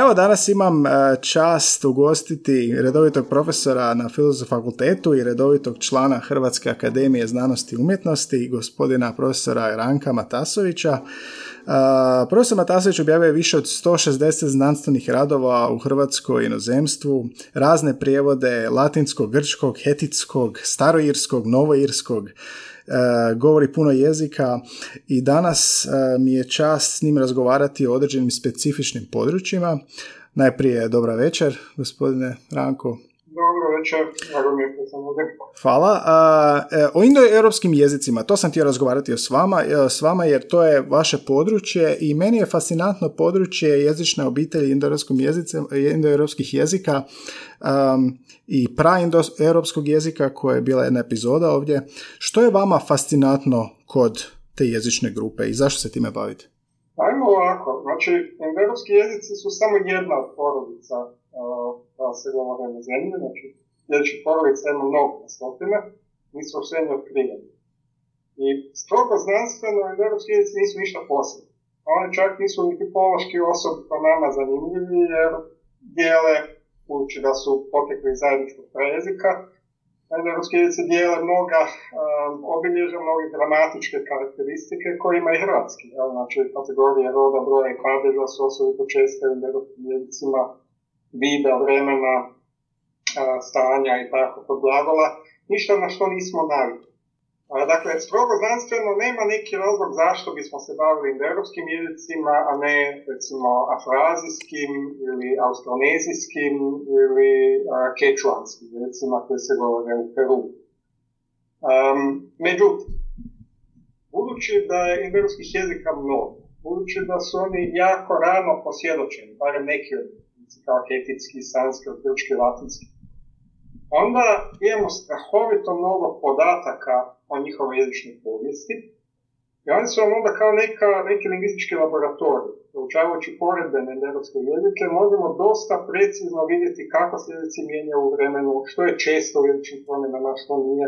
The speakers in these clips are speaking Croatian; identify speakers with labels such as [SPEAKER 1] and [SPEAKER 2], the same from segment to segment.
[SPEAKER 1] Evo danas imam e, čast ugostiti redovitog profesora na Filozofskom fakultetu i redovitog člana Hrvatske akademije znanosti i umjetnosti, gospodina profesora Ranka Matasovića. E, profesor Matasović objavio je više od 160 znanstvenih radova u Hrvatskoj inozemstvu, razne prijevode latinskog, grčkog, hetitskog, staroirskog, novoirskog, govori puno jezika i danas e, mi je čast s njim razgovarati o određenim specifičnim područjima. Najprije dobra večer, gospodine Ranko.
[SPEAKER 2] Dobro večer,
[SPEAKER 1] Hvala. E, o indoeuropskim jezicima, to sam htio razgovarati s vama, s vama jer to je vaše područje i meni je fascinantno područje jezične obitelji indoeuropskih jezika um, i praindoeuropskog jezika koja je bila jedna epizoda ovdje. Što je vama fascinantno kod te jezične grupe i zašto se time bavite?
[SPEAKER 2] Ajmo ovako, znači indoeuropski jezici su samo jedna od porodica govore na zemlji, znači sljedeći porodica ima mnogo na stotine, nisu sve otkriveni. I strogo znanstveno indoeuropski jezici nisu ništa posebno. Oni čak nisu niti pološki po nama zanimljivi jer dijele budući da su potekli iz zajedničkog prejezika. Europski dijele mnoga um, mnoge gramatičke karakteristike koje ima i hrvatski. Jel? Znači, kategorije roda, broja i padeža su osobito česte u europskim jezicima vida, vremena, stanja i tako kod glagola. Ništa na što nismo navikli. Dakle, strogo znanstveno nema neki razlog zašto bismo se bavili indoeuropskim jezicima, a ne recimo afrazijskim ili austronezijskim ili kečuanskim jezicima koji se govore u Peru. Um, međutim, budući da je indoeuropskih jezika mnogo, budući da su oni jako rano posvjedočeni, barem neki od kao hetitski, sanskrit, grčki, latinski, onda imamo strahovito mnogo podataka o njihovoj jezičnoj povijesti. I oni su vam onda kao neka, neki lingvistički laboratorij. Proučavajući poredbene europske jezike, možemo dosta precizno vidjeti kako se jezici mijenjaju u vremenu, što je često u jezičnim promjenama, što nije.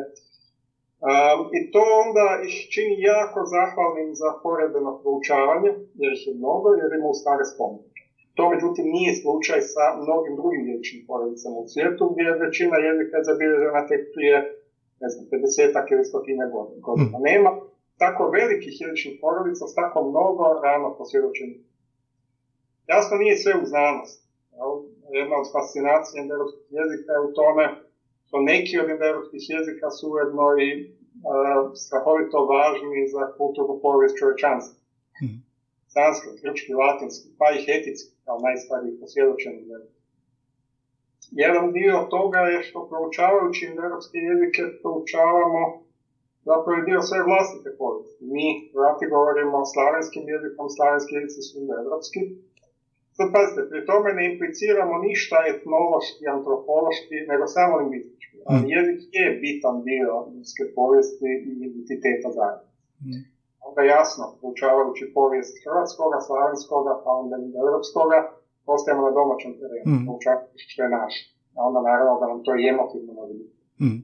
[SPEAKER 2] Um, I to onda ih čini jako zahvalnim za poredbeno proučavanje, jer ih je mnogo, jer ima u stare spomenike. To međutim nije slučaj sa mnogim drugim jezičnim poredicama u svijetu, gdje većina jezika je zabilježena tek prije ne znam, 50 ili stotina godina. Mm. Nema tako velikih jezičnih porodica s tako mnogo rano posvjedočenih. Jasno nije sve u znanosti. Jedna od fascinacija indoeuropskih jezika je u tome što neki od indoeuropskih jezika su ujedno i uh, strahovito važni za kulturnu povijest čovječanstva. Mm. Sanskrit, grčki, latinski, pa i hetitski, kao najstariji posvjedočeni jezik. Jedan dio toga je što proučavajući europske jezike proučavamo zapravo je dio sve vlastite povijesti. Mi, vrati, govorimo slavenskim jezikom, slavenski jezici su evropski. Sad pazite, pri tome ne impliciramo ništa etnološki, antropološki, nego samo lingvistički. Mm. jezik je bitan dio ljudske povijesti i identiteta zajednice. Mm. Onda jasno, proučavajući povijest hrvatskoga, slavenskoga, pa onda i evropskoga, ostajemo na domaćem terenu, mm. što je naš. A onda naravno da nam to i emotivno može biti. Mm.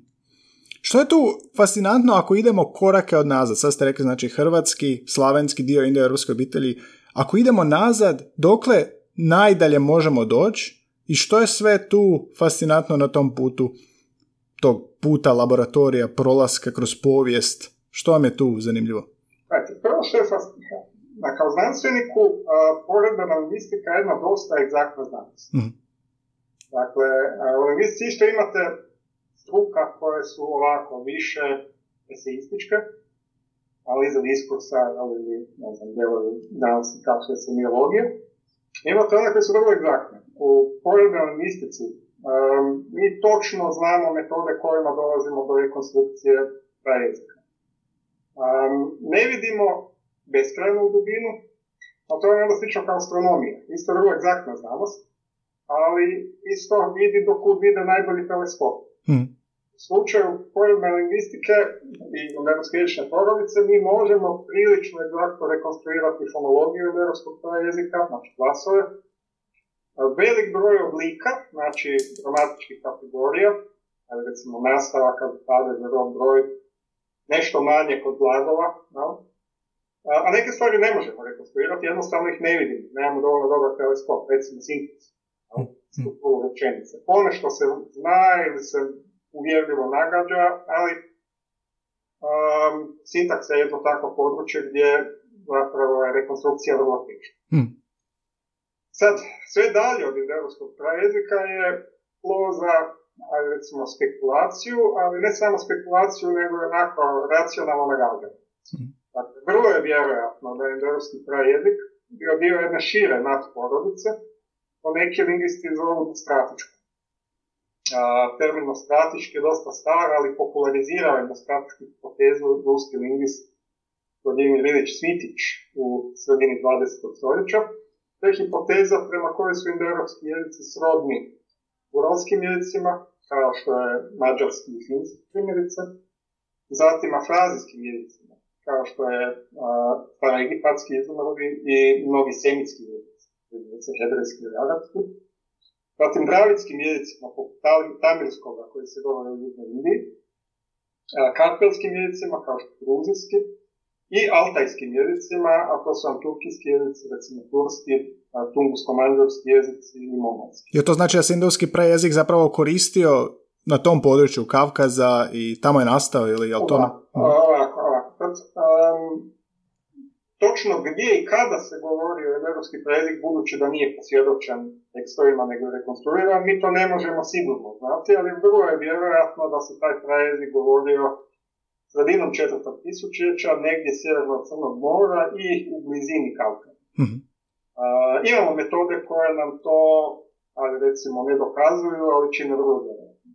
[SPEAKER 1] Što je tu fascinantno ako idemo korake od nazad? Sad ste rekli, znači, hrvatski, slavenski dio indoeuropske obitelji. Ako idemo nazad, dokle najdalje možemo doći i što je sve tu fascinantno na tom putu, tog puta laboratorija, prolaska kroz povijest? Što vam je tu zanimljivo?
[SPEAKER 2] Prvo što je fascinantno, da kao znanstveniku uh, poredbena lingvistika je jedna dosta egzaktna znanost. Mm. Dakle, u lingvistici isto imate struka koje su ovako više eseističke, ali za diskursa ili ne znam, delovi danosti kao što je semiologija. Imate one koje su vrlo egzaktne. U poredbenoj lingvistici um, mi točno znamo metode kojima dolazimo do rekonstrukcije jezika. Um, ne vidimo beskrajnu dubinu, a to je onda slično kao astronomija. Isto vrlo egzaktna znanost, ali isto vidi dok vide najbolji teleskop. Hmm. slučaju pojme lingvistike i jezične porodice mi možemo prilično egzaktno rekonstruirati fonologiju europskog jezika, znači glasove, velik broj oblika, znači gramatičkih kategorija, ali recimo nastava kad pade za rod broj, nešto manje kod glagola, no? a neke stvari ne možemo rekonstruirati, jednostavno ih ne vidimo, nemamo dovoljno dobar teleskop, recimo sintez, no? strukturu rečenice. Ponešto se zna ili se uvjerljivo nagađa, ali um, sintaksa je jedno takvo područje gdje zapravo je rekonstrukcija vrlo teška. Hmm. Sad, sve dalje od indoeuropskog prajezika je tlo ajde recimo, spekulaciju, ali ne samo spekulaciju, nego je onako racionalno nagađanje. Hmm. Dakle, vrlo je vjerojatno da je indoeuropski prajezik bio dio jedne šire nadporodice, to neki lingvisti zovu stratičko termino stratički je dosta star, ali popularizirao je stratičku hipotezu ruski lingvist Vladimir Vilić Svitić u sredini 20. stoljeća. To je hipoteza prema kojoj su indoeuropski jezici srodni uralskim jezicima, kao što je mađarski i finski primjerice, zatim afrazijskim jezicima, kao što je staroegipatski izumrli i mnogi semitski jezici, primjerice hebrejski i arabski, Zatim dravitskim jezicima, poput tamilskoga koji se govore u Južnoj Indiji, karpelskim jezicima kao što je gruzijski i altajskim jezicima, a to su turkijski jezici, recimo turski, tungusko-manđarski jezici i mongolski.
[SPEAKER 1] Je to znači da se indijski prejezik zapravo koristio na tom području Kavkaza i tamo je nastao ili je to...
[SPEAKER 2] Ovako, ovako. Um, točno gdje i kada se govori o europski prejezik, budući da nije posvjedočen tekstovima nego rekonstruiran, mi to ne možemo sigurno znati, ali vrlo je vjerojatno da se taj prejezik govorio sredinom četvrtog tisućeća, negdje sjeverno od Crnog mora i u blizini Kaukaza. mm imamo metode koje nam to, ali recimo, ne dokazuju, ali čine vrlo vjerojatno.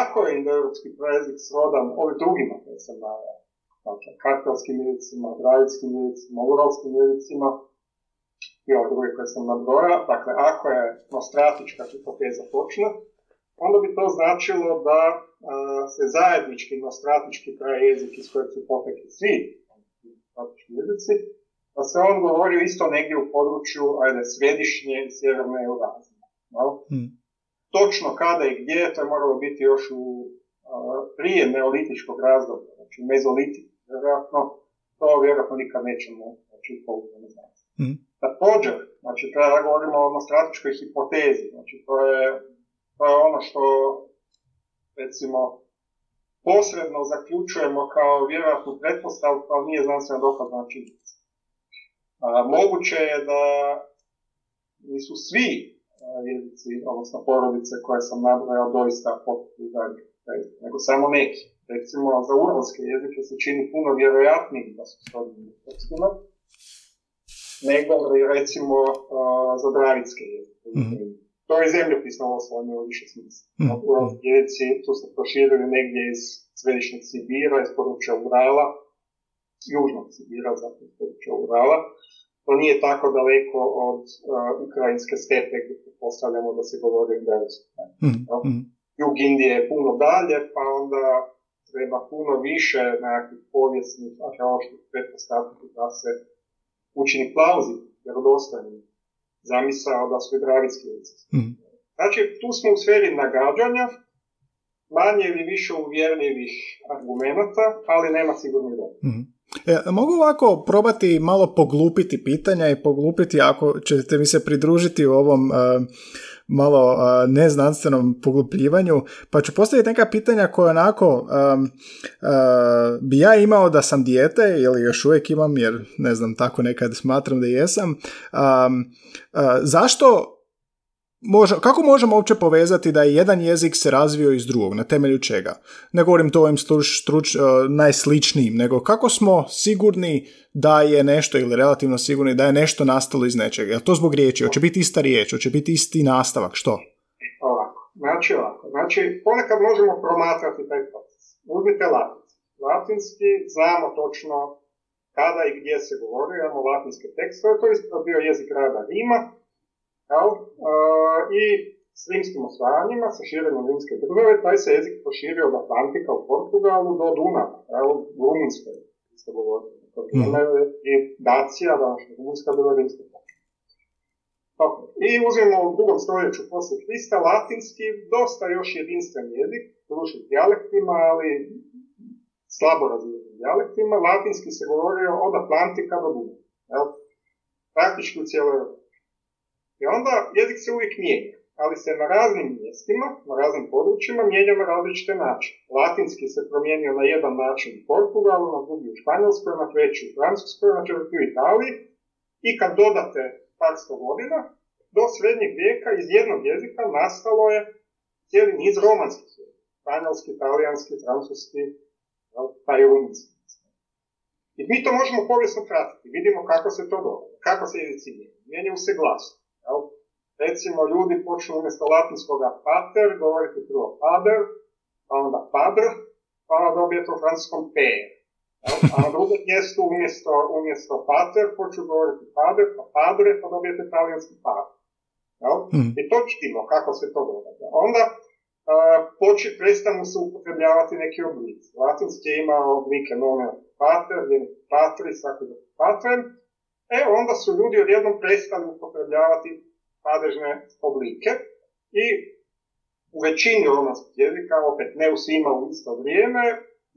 [SPEAKER 2] Ako je indoeuropski prejezik srodan ovim drugima koje sam naveo, dakle, kartelskim jezicima, dravitskim jezicima, uralskim jezicima i ove druge koje sam nabrojao. Dakle, ako je nostratička hipoteza točna, onda bi to značilo da se zajednički nostratički jezik iz kojeg su potekli svi nostratički jezici, da se on govori isto negdje u području ajde, središnje i sjeverne Eurazije. No? Hmm. Točno kada i gdje, to je moralo biti još u prije neolitičkog razdoblja, znači mezolitik, vjerojatno to vjerojatno nikad nećemo znači, pouzdano znati. Mm. Također, znači kada govorimo o strateškoj hipotezi, znači to je, to je ono što recimo posredno zaključujemo kao vjerojatnu pretpostavku, ali nije znanstveno dokazana činjenica. Moguće je da nisu svi jezici, odnosno porodice koje sam nabrojao doista potpuno nego samo neki recimo za uralske jezike se čini puno vjerojatnijim da su srodni tekstima, nego recimo za dravitske jezike. Mm-hmm. To je zemljopisno u više smisla. Mm-hmm. Uralski jezici tu se proširili negdje iz središnjeg Sibira, iz područja Urala, južnog Sibira, zatim iz područja Urala. To nije tako daleko od uh, ukrajinske stepe gdje postavljamo da se govori engleskom. Mm-hmm. Jug Indije je puno dalje, pa onda treba puno više nekakvih povijesnih arheoloških pretpostavki da se učini klauzi vjerodostojnim zamisao da su i dravitski jezici. Mm. Znači, tu smo u sferi nagađanja, manje ili više uvjerljivih argumenata, ali nema sigurnih mm.
[SPEAKER 1] E, mogu ovako probati malo poglupiti pitanja i poglupiti ako ćete mi se pridružiti u ovom uh, malo uh, neznanstvenom poglupljivanju, pa ću postaviti neka pitanja koja onako um, bi ja imao da sam dijete, ili još uvijek imam, jer ne znam, tako nekad smatram da jesam. Um, zašto Može, kako možemo uopće povezati da je jedan jezik se razvio iz drugog, na temelju čega? Ne govorim to ovim struč, struč, uh, najsličnijim, nego kako smo sigurni da je nešto, ili relativno sigurni da je nešto nastalo iz nečega? Je to zbog riječi? Hoće biti ista riječ? Hoće biti isti nastavak? Što?
[SPEAKER 2] Ovako, znači ovako. Znači, ponekad možemo promatrati taj proces. Uzmite latinski. Latinski znamo točno kada i gdje se govori, imamo latinske tekstove, to je bio jezik rada Rima, Jel? I s rimskim osvajanjima, sa širenjem rimske države, taj se jezik proširio od Atlantika u Portugalu do Dunava, evo, u Rumunjskoj, isto govorili. Vrijeme je Dacija, današnja Rumunjska, bila rimska i uzmemo u drugom stoljeću poslije Krista latinski, dosta još jedinstven jezik, ruši dijalektima, ali slabo razvijenim dijalektima. Latinski se govorio od Atlantika do Dunava. Praktički u cijeloj I onda jezik se uvijek mijenja, ali se na raznim mjestima, na raznim područjima mijenja na različite načine. Latinski se promijenio na jedan način u Portugalu, na drugi u Španjolskoj, na treći u Francuskoj, na četvrti u Italiji. I kad dodate par sto godina, do srednjeg vijeka iz jednog jezika nastalo je cijeli niz romanskih jezika. Španjolski, italijanski, francuski, pa i rumunski. I mi to možemo povijesno pratiti. Vidimo kako se to događa, kako se jezici mijenjaju. Mijenjaju se glasom. Recimo, ljudi počnu umjesto latinskoga pater govoriti prvo pader, pa onda padr, pa onda dobijete u francuskom per. A na drugom mjestu umjesto, umjesto pater počnu govoriti pader, pa padre, pa dobijete talijanski pater. Mm. I to čitimo kako se to događa. Onda poči, prestanu se upotrebljavati neki oblici. Latinski je imao oblike nomen pater, patris, tako da patrem. E, onda su ljudi odjednom prestali upotrebljavati padežne oblike i u većini romanskih jezika, opet ne u svima u isto vrijeme,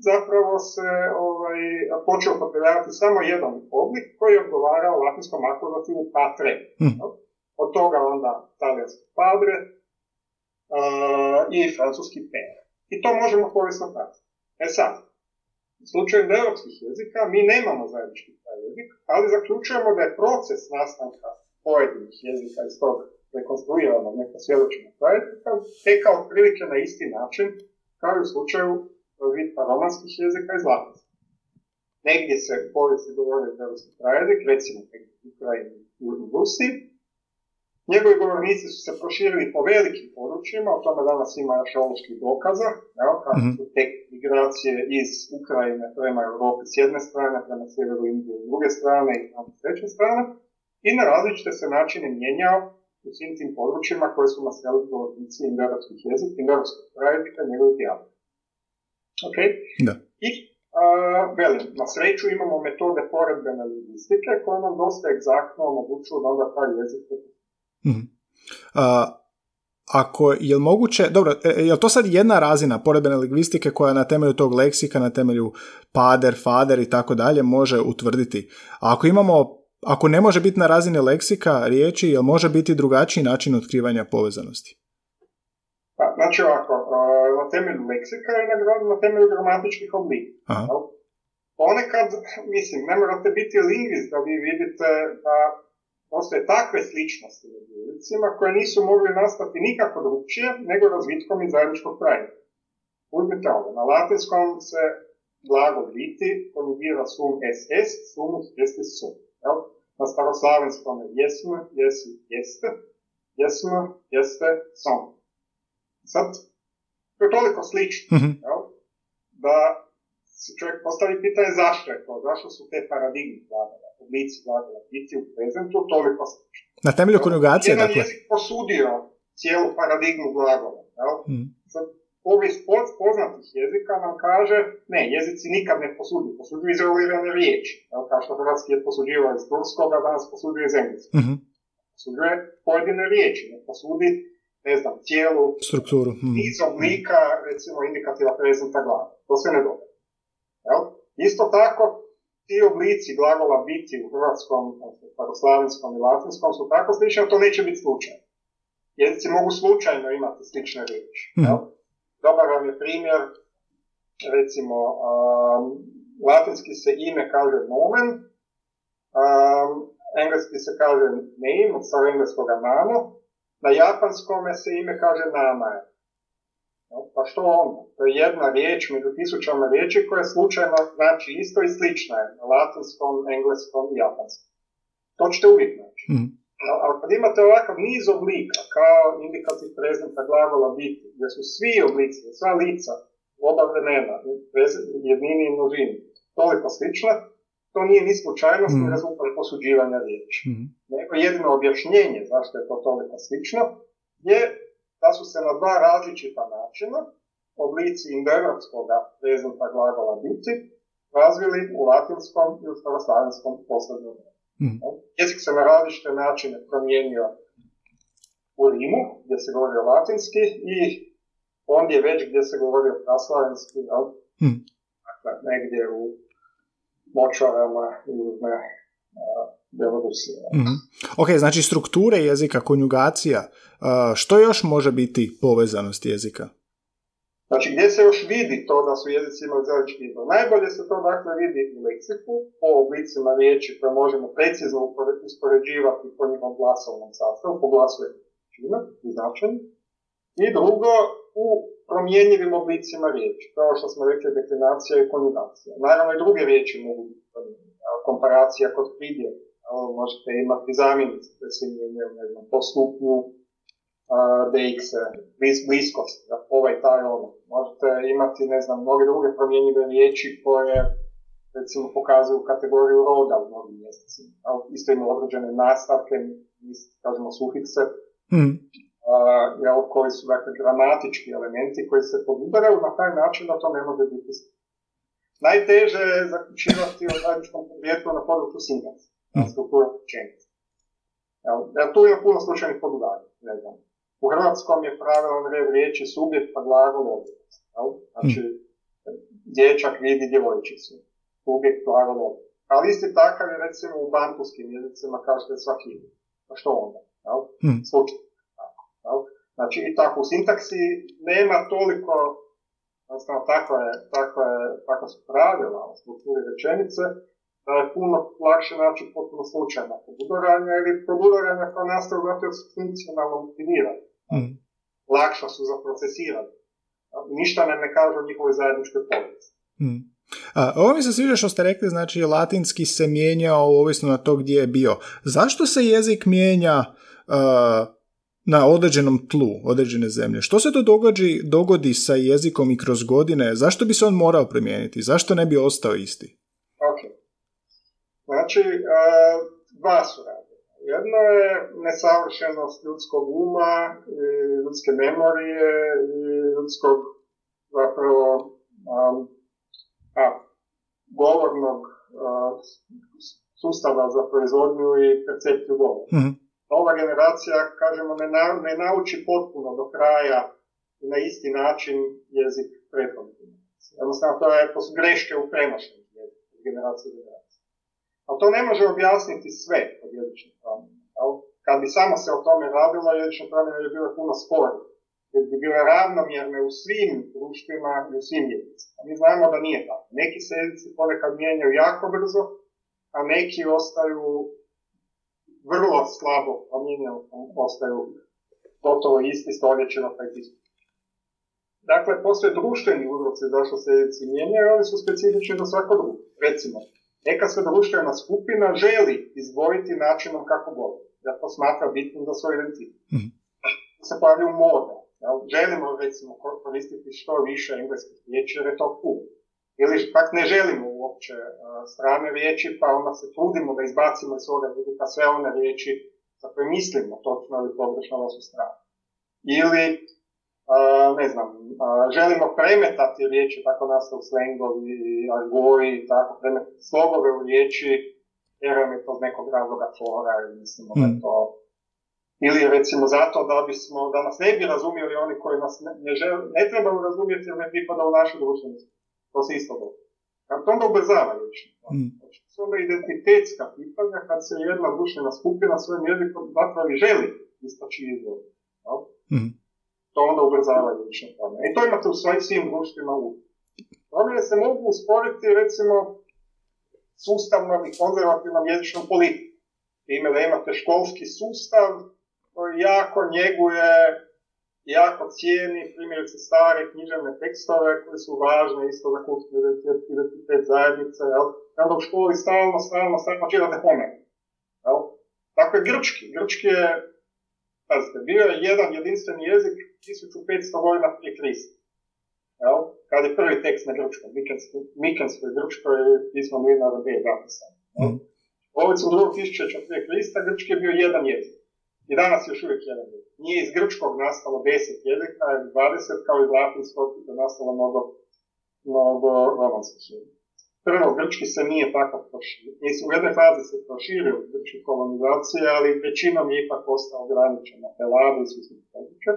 [SPEAKER 2] zapravo se ovaj, počeo upotrebljavati samo jedan oblik koji odgovara u latinskom akuzativu patre. Mm. Od toga onda talijanski padre uh, i francuski per. I to možemo povijesno pratiti. E sad, u slučaju europskih jezika mi nemamo zajednički taj jezik, ali zaključujemo da je proces nastanka pojedinih jezika iz tog rekonstruiranog neka svjedočenog projekta tekao otprilike na isti način kao i u slučaju romanskih jezika iz Latinske. Negdje se povijesti govori evropski prajezik, recimo u Ukrajini u Rusiji, Njegovi govornici su se proširili po velikim područjima, o tome danas ima arheoloških dokaza, jel, kako mhm. su tek migracije iz Ukrajine prema Europi s jedne strane, prema sjeveru Indije s druge strane i s treće strane, i na različite se načine mijenjao u svim tim područjima koje su naselili govornici indoeuropskih jezika, indoeuropskog prajednika, njegovih dijalog. Ok?
[SPEAKER 1] Da.
[SPEAKER 2] I velim, na sreću imamo metode poredbene lingvistike koje nam dosta egzaktno omogućuju da onda taj jezik
[SPEAKER 1] Mm. ako je moguće, dobro, e, je to sad jedna razina poredbene lingvistike koja na temelju tog leksika, na temelju pader, fader i tako dalje može utvrditi. A ako imamo, ako ne može biti na razini leksika riječi, jel može biti drugačiji način otkrivanja povezanosti?
[SPEAKER 2] Pa, znači ovako, na temelju leksika i na temelju gramatičkih oblika. Ponekad, mislim, ne morate biti lingvist da vi vidite da postoje takve sličnosti među jezicima koje nisu mogli nastati nikako drugčije nego razvitkom iz zajedničkog trajanja. Uzmite ovo, na latinskom se glagol biti konjugira sum ss, sumus jeste sum. Jel? Na staroslavenskom je jesmo, jesi, jeste, jesmo, jeste, som. Sad, to je toliko slično, mm-hmm. jel? da si čovjek postavi pitanje zašto je to, zašto su te paradigme glagala oblici glagola biti u prezentu toliko slično.
[SPEAKER 1] Na temelju konjugacije,
[SPEAKER 2] Jedan dakle? jezik posudio cijelu paradigmu glagola. Jel? Mm. Sad, povijest poznatih jezika nam kaže, ne, jezici nikad ne posuđuju, posuđuju izolirane riječi. Jel? Kao što hrvatski je posuđivao iz turskoga, danas posuđuje iz engleskog. Mm-hmm. Posuđuje pojedine riječi, ne posudi, ne znam, cijelu
[SPEAKER 1] strukturu.
[SPEAKER 2] Mm. Niz oblika, recimo, indikativa prezenta glava. To se ne događa. Jel? Isto tako, ti oblici glagola biti u hrvatskom, staroslavenskom i latinskom su tako slični, to neće biti slučaj. Jezici mogu slučajno imati slične riječi. Mm. Dobar vam je primjer, recimo, um, latinski se ime kaže nomen, um, engleski se kaže name, od engleskoga namo, na japanskom se ime kaže namae. Pa što onda? To je jedna riječ među tisućama riječi koja je slučajno znači isto i slična je na latinskom, engleskom i japanskom. To ćete uvijek naći. Mm. Ali kad imate ovakav niz oblika, kao indikativ prezenta glagola biti, gdje su svi oblici, sva lica, oba vremena, jednini i množini, toliko slična, to nije ni slučajnost, mm. ni rezultat posuđivanja riječi. Mm. Nego jedino objašnjenje zašto je to toliko slično je da su se na dva različita načina oblici indoevropskog prezenta glagola biti razvili u latinskom i u staroslavenskom poslednjem mm. Jezik se na različite načine promijenio u Rimu, gdje se govorio latinski, i ondje već gdje se govorio praslavenski, mm. dakle, negdje u močvarama južne Belorusije.
[SPEAKER 1] Mm-hmm. Ok, znači strukture jezika, konjugacija, što još može biti povezanost jezika?
[SPEAKER 2] Znači, gdje se još vidi to da su jezici imali zajednički izbor? Najbolje se to dakle vidi u leksiku, po oblicima riječi koje možemo precizno uspoređivati po njihovom glasovnom sastavu, po glasu i značenju. I drugo, u promjenjivim oblicima riječi, kao što smo rekli deklinacija i konjugacija. Naravno i druge riječi mogu biti komparacija kod pridje, možete imati zamjenice koje se mijenjaju, ne znam, po stupnju DX, blis, bliskost, ovaj taj ono. Možete imati, ne znam, mnoge druge promjenjive riječi koje recimo pokazuju kategoriju roda u mnogim mjesecima. Isto ima određene nastavke, kažemo sufikse, mm. uh, koji su dakle gramatički elementi koji se podudaraju na taj način da to ne može biti Najteže je zaključivati o zajedničkom podrijetlu na području sintakse, na strukturu rečenice. Ja, tu ima puno slučajnih podudanja, ne znam. U hrvatskom je pravilan red riječi subjekt pa glagol objekt. Znači, dječak vidi djevojčicu. Subjekt glagol objekt. Ali isti takav je recimo u bantuskim jezicima kao što je svaki. Pa što onda? Jel? Hmm. Slučaj. Znači i tako u sintaksi nema toliko Jednostavno, tako je, tako je, tako su pravila u strukturi rečenice, da je puno lakše naći potpuno slučajna podudaranja ili podudaranja koja nastaju zato jer su funkcionalno motivirane. Mm. Lakša su za procesiranje. Ništa nam ne kaže o njihovoj zajedničkoj povijesti. Mm.
[SPEAKER 1] A, ovo mi se sviđa što ste rekli, znači latinski se mijenjao ovisno na to gdje je bio. Zašto se jezik mijenja uh, na određenom tlu određene zemlje. Što se to događi, dogodi sa jezikom i kroz godine? Zašto bi se on morao promijeniti? Zašto ne bi ostao isti?
[SPEAKER 2] Znači, dva su Jedno je nesavršenost ljudskog uma, ljudske memorije i ljudskog zapravo a, govornog sustava za proizvodnju i percepciju govora. mm ova generacija, kažemo, ne, na, ne nauči potpuno do kraja na isti način jezik prethodnih Jednostavno, to, je, to su greške u prenošenju generacije generacije. Ali to ne može objasniti sve od jezične promjene. Kad bi samo se o tome radilo, jezične promjene bi bile puno sporije. Jer bi bile ravnomjerne u svim društvima i u svim jezicima. Mi znamo da nije tako. Neki se jezici ponekad mijenjaju jako brzo, a neki ostaju vrlo slabo promijenjeno, postaju gotovo isti stoljećima pa Dakle, postoje društveni uzroci zašto se jezici mijenjaju, ali su specifični za svako drugo. Recimo, neka se društvena skupina želi izvojiti načinom kako govori. Ja to smatra bitnim za svoj identitet. Mm-hmm. Se pojavljuju moda. Ja, želimo, recimo, koristiti što više engleskih riječi jer je to cool ili pak ne želimo uopće strane riječi, pa onda se trudimo da izbacimo iz svoga jezika sve one riječi za koje mislimo točno ili pogrešno da su strane. Ili, ne znam, želimo premetati riječi, tako nastaju slengovi, argoji, tako, premetati slogove u riječi, jer je to nekog razloga fora, ili mislimo da je hmm. to ili recimo zato da bismo, da nas ne bi razumjeli oni koji nas ne, ne, žele, ne trebaju razumjeti jer ne pripada u našu društvenost. To se isto događa. Kad to onda ubrzava još. Mm. Znači, to su onda identitetska pitanja kad se jedna društvena skupina svojim jezikom zapravo želi istaći izvor. Mm. To onda ubrzava lične promjene. I to imate u svojim svim društvima u. Promjene se mogu usporiti recimo sustavnom i konzervativnom jezičnom politikom. Time da imate školski sustav koji jako njeguje jako cijeni primjerice stare književne tekstove koje su važne isto za kulturni identitet zajednice, jel? Onda u školi stalno, stalno, stalno čitate Homer. Jel? Tako je grčki. Grčki je, pazite, bio je jedan jedinstveni jezik 1500 godina prije Krista. Jel? Kad je prvi tekst na grčkom, Mikenskoj grčkoj pismo Mirna da je napisan. Mm. Ovo su drugog tisućeća prije Krista, grčki je bio jedan jezik. I danas još uvijek jedan jezik. Nije iz grčkog nastalo deset jezika, ili dvadeset, kao iz latinskog je nastalo mnogo, mnogo romanskih jezika. Prvo, grčki se nije tako proširio. Mislim, u jednoj fazi se proširio grčki kolonizacije, ali većinom je ipak ostao ograničen na Peladu i svijesnih područja.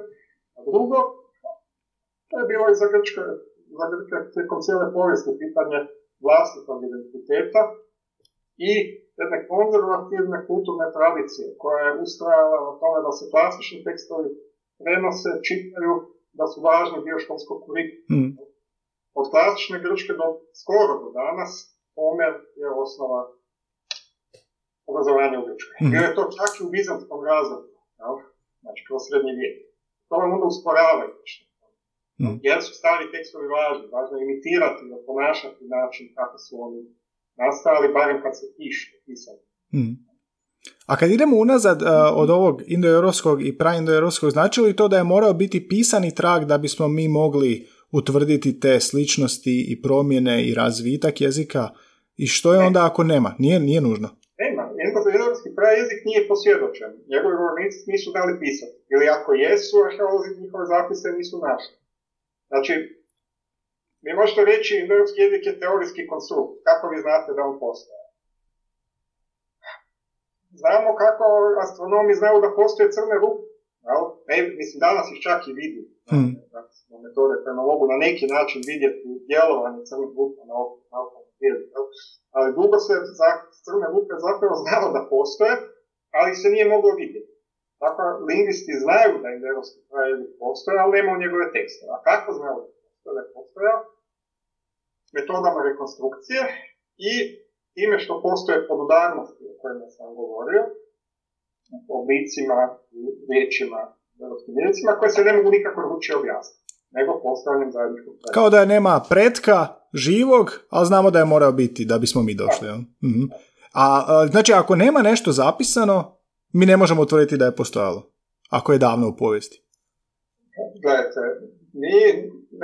[SPEAKER 2] A drugo, to je bilo i za Grčke, za Grčke tijekom cijele povijesti pitanje vlastitog identiteta i jedne konzervativne kulturne tradicije koja je ustrajala na tome da se klasični tekstovi prenose, čitaju, da su važni dio školskog kurikula. Mm. Od klasične Grčke do skoro do danas Homer je osnova obrazovanja u Grčkoj. Mm. Jer je to čak i u bizantskom razlogu, znači kroz srednji vijek. To vam onda usporava Mm. Jer su stari tekstovi važni, važno je imitirati, ponašati način kako su oni nastali, barem kad se piše, pisali. Mm.
[SPEAKER 1] A kad idemo unazad uh, od ovog indoeuropskog i praindoeuropskog, znači li to da je morao biti pisani trag da bismo mi mogli utvrditi te sličnosti i promjene i razvitak jezika? I što je onda ako nema? Nije, nije nužno.
[SPEAKER 2] Nema. Indoeuropski prajezik nije posvjedočen. Njegovi govornici nisu dali pisati. Ili ako jesu, arheolozi njihove zapise nisu našli. Znači, vi možete reći indoeuropski jezik je teorijski konstrukt. Kako vi znate da on postoje? Znamo kako astronomi znaju da postoje crne rupe. Ne, mislim, danas ih čak i vidi. Hmm. metode prema mogu na neki način vidjeti djelovanje crnih rupa na ovom Ali dugo se za crne rupe zapravo znalo da postoje, ali se nije moglo vidjeti. Tako, lingvisti znaju da indoeuropski krajevi postoje, ali nema njegove tekste. A kako znaju da postoje? Da postoje metodama rekonstrukcije i time što postoje podudarnosti o kojima sam govorio, oblicima, riječima, europskim riječima, koje se ne mogu nikako ručije objasniti, nego postavljanjem zajedničkog
[SPEAKER 1] Kao da je nema pretka živog, ali znamo da je morao biti da bismo mi došli. Mhm. A, a, znači, ako nema nešto zapisano, mi ne možemo utvrditi da je postojalo, ako je davno u povijesti.
[SPEAKER 2] Gledajte, mi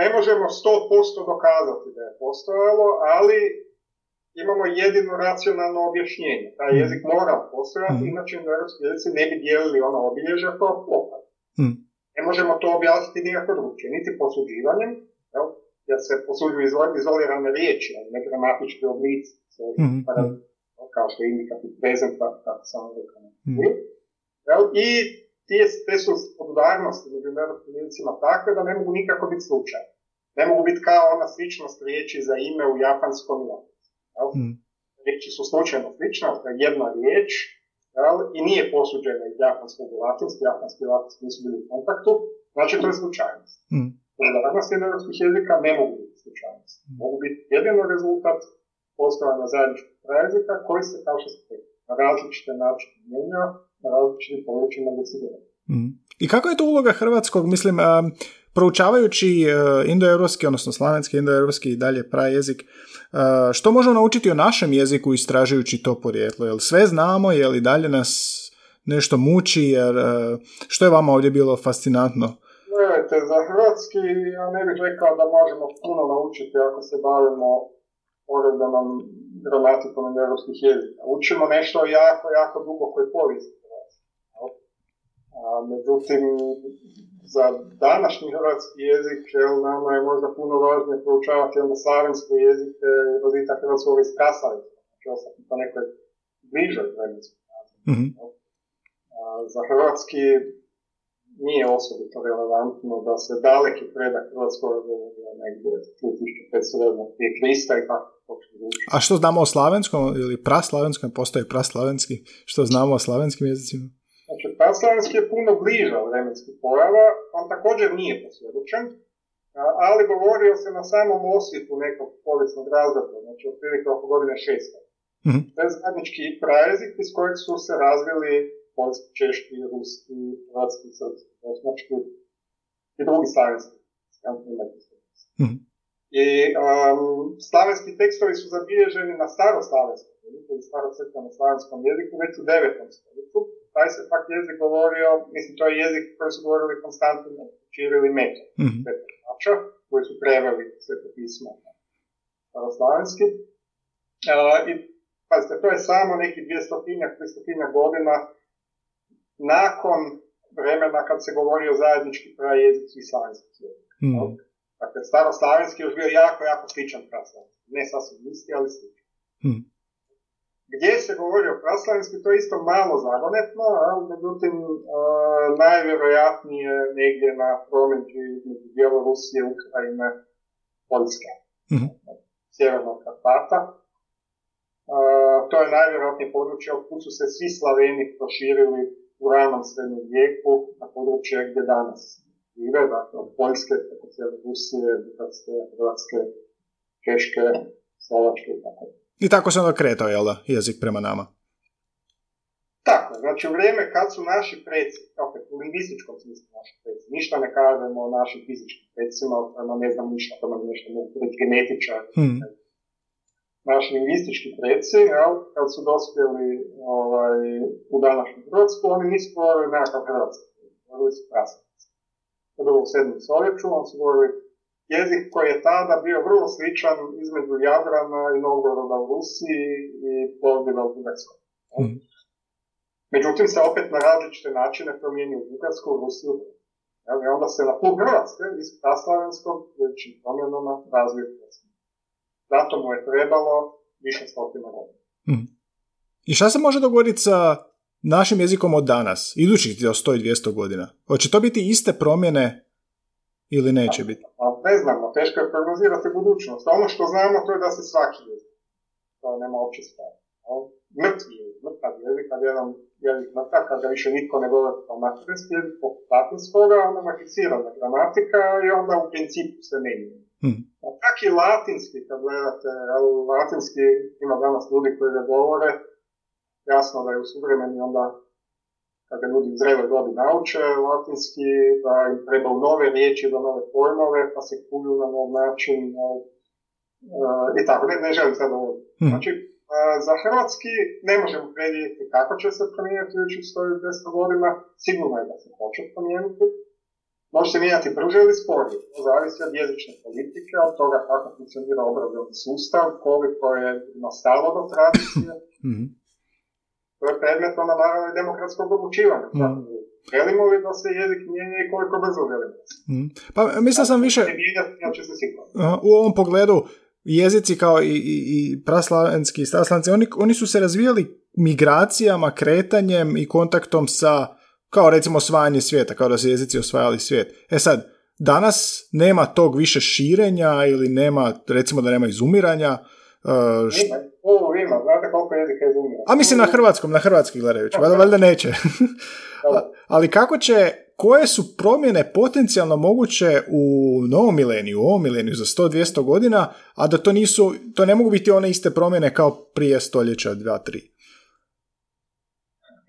[SPEAKER 2] ne možemo 100% dokazati da je postojalo, ali imamo jedino racionalno objašnjenje. Taj mm. jezik mora postojati, mm. inače europski jezici ne bi dijelili ono obilježja kao popad. Ne možemo to objasniti nikako drugčije, niti posuđivanjem, jel? jer se posuđuju izolirane riječi, ali ne gramatički oblici, mm. kao što je indikativ prezent, kako sam rekao. Mm. I te, te su podudarnosti među europskim takve da ne mogu nikako biti slučajne. Ne mogu biti kao ona sličnost riječi za ime u japanskom i Mm. Riječi su slučajno slične, to je jedna riječ jel? i nije posuđena iz japanskog u latinski, japanski i latinski nisu bili u kontaktu, znači to je slučajnost. Mm. Podudarnosti europskih jezika ne mogu biti slučajnost. Mm. Mogu biti jedino rezultat postojanja zajedničkog jezika koji se kao što se na različite načine mijenjao, na različitim područjima decidiraju.
[SPEAKER 1] Mm. I kako je to uloga hrvatskog, mislim, um, proučavajući uh, indoeuropski, odnosno slavenski, indoeuropski i dalje prajezik, uh, što možemo naučiti o našem jeziku istražujući to porijeklo? Jel sve znamo, je li dalje nas nešto muči, jer uh, što je vama ovdje bilo fascinantno?
[SPEAKER 2] Gledajte, za hrvatski ja ne bih rekao da možemo puno naučiti ako se bavimo nam gramatikom europskih jezika. Učimo nešto jako, jako dubokoj povijesti. međutim, za današnji hrvatski jezik, jel, nama je možda puno važnije proučavati onda slavenske jezike i razvita hrvatskog iz Krasavicka. Znači, ostati po nekoj bližoj vremenskoj mm-hmm. Za hrvatski nije osobito relevantno da se daleki predak hrvatskog negdje 3500 prije Krista i tako
[SPEAKER 1] a što znamo o slavenskom ili praslavenskom, postoje praslavenski, što znamo o slavenskim jezicima?
[SPEAKER 2] Znači, praslavenski je puno bliža vremenski pojava, on također nije posvjedočen, ali govorio se na samom osjetu nekog povijesnog razdoblja, znači otprilike oko godine 600. Mm-hmm. To je zajednički prajezik iz kojeg su se razvili poljski, češki, ruski, hrvatski, srpski, znači i drugi slavenski. Mm-hmm. I um, slavenski tekstovi su zabilježeni na staroslavenskom jeziku ili slavenskom jeziku već u 9. stoljeću. Taj se pak jezik govorio, mislim to je jezik koji su govorili Konstantin Čiril i Meto, mm-hmm. koji su preveli sve to pismo staroslavenski. Uh, I pazite, to je samo neki 200-300 godina nakon vremena kad se govori o zajednički prajezici i slavenski jezik. Mm. Dakle, staroslavenski je još bio jako, jako sličan praslavenski. Ne sasvim isti, ali sličan. Mm. Gdje se govori o praslavenski, to je isto malo zagonetno, ali međutim, uh, najvjerojatnije negdje na promeđu između Bjelorusije, Ukrajine, Poljske, mm-hmm. sjevernog Karpata. Uh, to je najvjerojatnije područje od su se svi Slaveni proširili u ranom srednjem vijeku na područje gdje danas žive, dakle od Poljske, preko Rusije, Bugarske, Hrvatske, Češke, Slovačke i tako.
[SPEAKER 1] I tako se onda kretao, jel da, jezik prema nama?
[SPEAKER 2] Tako, znači u vrijeme kad su naši preci, opet u lingvističkom smislu naši preci, ništa ne kažemo o našim fizičkim precima, prema ne znam ništa, prema nešto mogu reći genetičar, hmm. naši lingvistički preci, jel, kad su dospjeli ovaj, u današnju Hrvatsku, oni nisu govorili nekakav hrvatski, govorili su prasnici. To u 7. stoljeću, oni su govorili jezik koji je tada bio vrlo sličan između Jadrana i Novgoroda u Rusiji i Plovdiva u Bugarskoj. Mm. Međutim, se opet na različite načine promijenio u Bugarsku, u Rusiju. I onda se na put Hrvatske iz praslavenskog većim promjenama razvije Hrvatske. Zato mu je trebalo više stotina godina. Mm.
[SPEAKER 1] I šta se može dogoditi sa našim jezikom od danas, idućih 100 i 200 godina? Hoće to biti iste promjene ili neće biti?
[SPEAKER 2] Ne znamo, teško je prognozirati budućnost. ono što znamo to je da se svaki jezik, to nema opće stvari. Mrtvi jezik, mrtav jezik, kad jedan jezik mrtav, kad ga više niko ne govori kao materinski jezik, po latinskoga, onda modificirana gramatika i onda u principu se ne Hmm. A čak i latinski, kad gledate, latinski ima danas ljudi koji ga govore, jasno da je u suvremeni onda kada ljudi zrele dobi nauče latinski, da im trebaju nove riječi za nove pojmove, pa se kulju na nov način uh, i tako, ne, ne želim sad ovo. Hmm. Znači, uh, za hrvatski ne možemo predvidjeti kako će se promijeniti u 100 godina, sigurno je da se hoće promijeniti. Može se mijenjati brže ili sporije, to zavisi od jezične politike, od toga kako funkcionira obrazovni sustav, koliko je nastalo do tradicije. To je predmet onda naravno i demokratskog odlučivanja. Mm. Želimo li da se jezik mijenja i koliko brzo želimo? Mm.
[SPEAKER 1] Pa mislim sam više... U ovom pogledu jezici kao i, i, i praslavenski i oni, oni su se razvijali migracijama, kretanjem i kontaktom sa, kao recimo osvajanje svijeta, kao da se jezici osvajali svijet. E sad, danas nema tog više širenja ili nema, recimo da nema izumiranja,
[SPEAKER 2] Uh, št... Ovo ima, znate koliko jezika izumira.
[SPEAKER 1] A mislim na hrvatskom, na hrvatski gledajući, valjda, valjda neće. Ali kako će, koje su promjene potencijalno moguće u novom mileniju, u ovom mileniju za 100-200 godina, a da to nisu, to ne mogu biti one iste promjene kao prije stoljeća 2-3?